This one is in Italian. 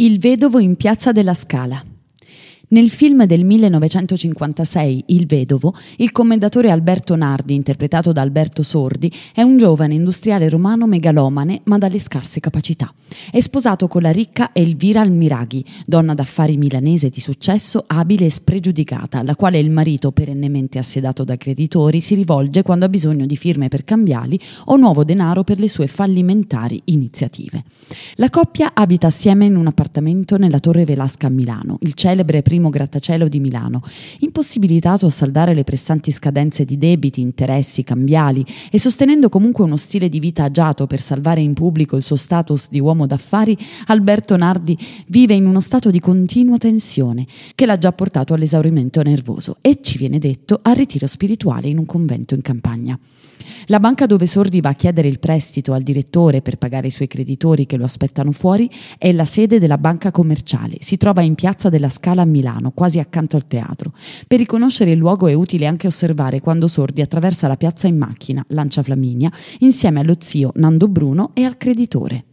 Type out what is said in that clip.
Il vedovo in Piazza della Scala. Nel film del 1956 Il Vedovo, il commendatore Alberto Nardi, interpretato da Alberto Sordi, è un giovane industriale romano megalomane ma dalle scarse capacità. È sposato con la ricca Elvira Almiraghi, donna d'affari milanese di successo, abile e spregiudicata, alla quale il marito, perennemente assedato da creditori, si rivolge quando ha bisogno di firme per cambiali o nuovo denaro per le sue fallimentari iniziative. La coppia abita assieme in un appartamento nella Torre Velasca a Milano, il celebre primo primo grattacielo di Milano, impossibilitato a saldare le pressanti scadenze di debiti, interessi, cambiali e sostenendo comunque uno stile di vita agiato per salvare in pubblico il suo status di uomo d'affari, Alberto Nardi vive in uno stato di continua tensione che l'ha già portato all'esaurimento nervoso e, ci viene detto, al ritiro spirituale in un convento in campagna. La banca dove Sordi va a chiedere il prestito al direttore per pagare i suoi creditori che lo aspettano fuori è la sede della banca commerciale. Si trova in piazza della Scala a Milano, quasi accanto al teatro. Per riconoscere il luogo è utile anche osservare quando Sordi attraversa la piazza in macchina, lancia Flaminia, insieme allo zio Nando Bruno e al creditore.